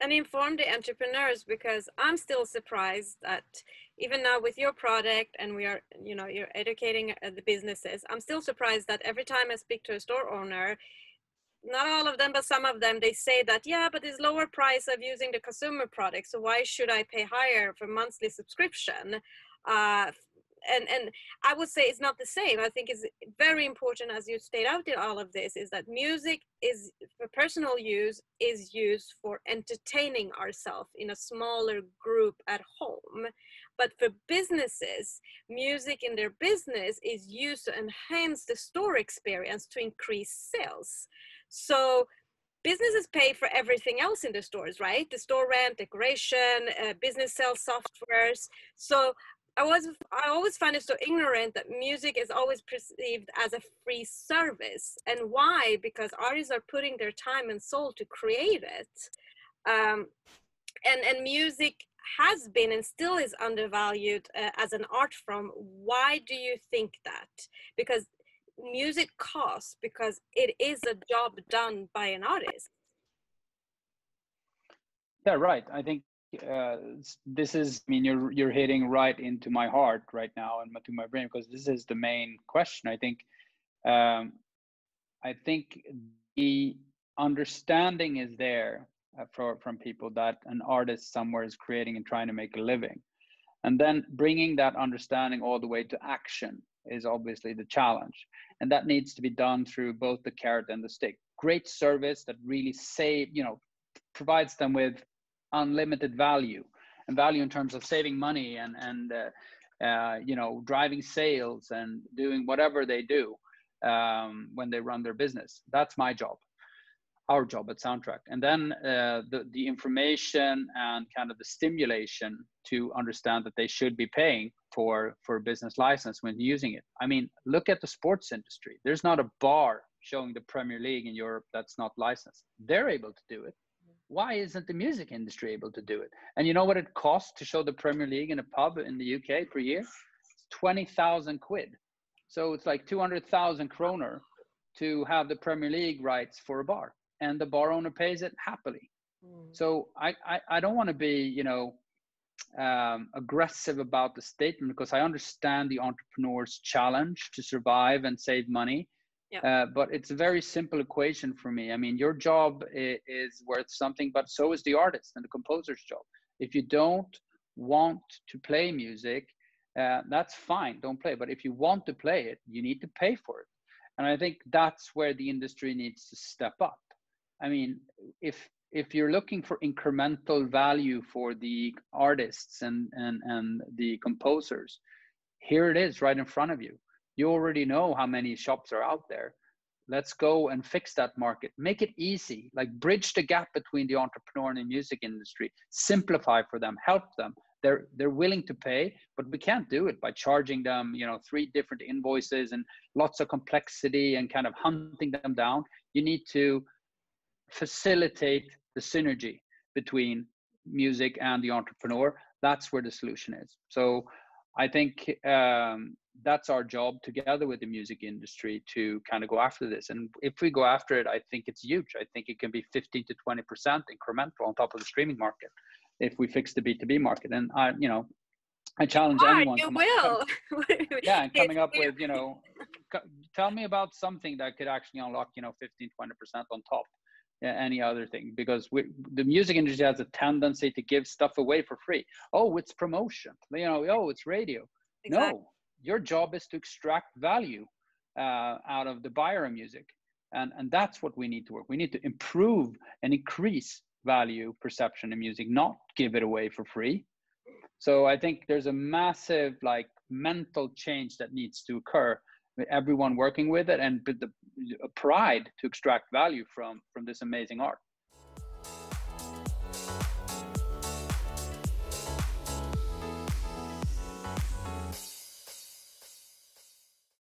and inform the entrepreneurs because i'm still surprised that even now with your product and we are you know you're educating uh, the businesses i'm still surprised that every time i speak to a store owner not all of them but some of them they say that yeah but it's lower price of using the consumer product so why should i pay higher for monthly subscription uh, and and i would say it's not the same. I think it's very important as you state out in all of this is that music is for personal use is used for entertaining ourselves in a smaller group at home. But for businesses music in their business is used to enhance the store experience to increase sales. So businesses pay for everything else in the stores right? The store rent decoration uh, business sells softwares. So I was I always find it so ignorant that music is always perceived as a free service, and why? Because artists are putting their time and soul to create it, um, and and music has been and still is undervalued uh, as an art form. Why do you think that? Because music costs because it is a job done by an artist. Yeah, right. I think uh, this is i mean you're you're hitting right into my heart right now and to my brain because this is the main question i think. Um, i think the understanding is there uh, for from people that an artist somewhere is creating and trying to make a living. And then bringing that understanding all the way to action is obviously the challenge. And that needs to be done through both the carrot and the stick. Great service that really save you know provides them with unlimited value and value in terms of saving money and and uh, uh, you know driving sales and doing whatever they do um, when they run their business. That's my job, our job at Soundtrack, and then uh, the the information and kind of the stimulation to understand that they should be paying for for a business license when using it. I mean, look at the sports industry. There's not a bar showing the Premier League in Europe that's not licensed. They're able to do it why isn't the music industry able to do it? And you know what it costs to show the Premier League in a pub in the UK per year? It's 20,000 quid. So it's like 200,000 kroner to have the Premier League rights for a bar. And the bar owner pays it happily. Mm. So I, I, I don't want to be, you know, um, aggressive about the statement because I understand the entrepreneur's challenge to survive and save money yeah. Uh, but it's a very simple equation for me. I mean, your job is, worth something, but so is the artist and the composer's job. If you don't want to play music, uh, that's fine, don't play. But if you want to play it, you need to pay for it. And I think that's where the industry needs to step up. I mean, if if you're looking for incremental value for the artists and and and the composers, here it is right in front of you you already know how many shops are out there. Let's go and fix that market. Make it easy. Like bridge the gap between the entrepreneur and the music industry. Simplify for them. Help them. They're they're willing to pay but we can't do it by charging them you know three different invoices and lots of complexity and kind of hunting them down. You need to facilitate the synergy between music and the entrepreneur. That's where the solution is. So i think um, that's our job together with the music industry to kind of go after this. And if we go after it, I think it's huge. I think it can be 15 to 20% incremental on top of the streaming market if we fix the B2B market. And I, you know, I challenge ah, anyone. You will. yeah, and coming up with, you know, tell me about something that could actually unlock, you know, 15, 20% on top any other thing because we, the music industry has a tendency to give stuff away for free. Oh, it's promotion. You know, oh, it's radio. Exactly. No, your job is to extract value uh, out of the buyer of music. And and that's what we need to work. We need to improve and increase value perception in music not give it away for free. So i think there's a massive like mental change that needs to occur with everyone working with it and the, pride to extract value from from this amazing art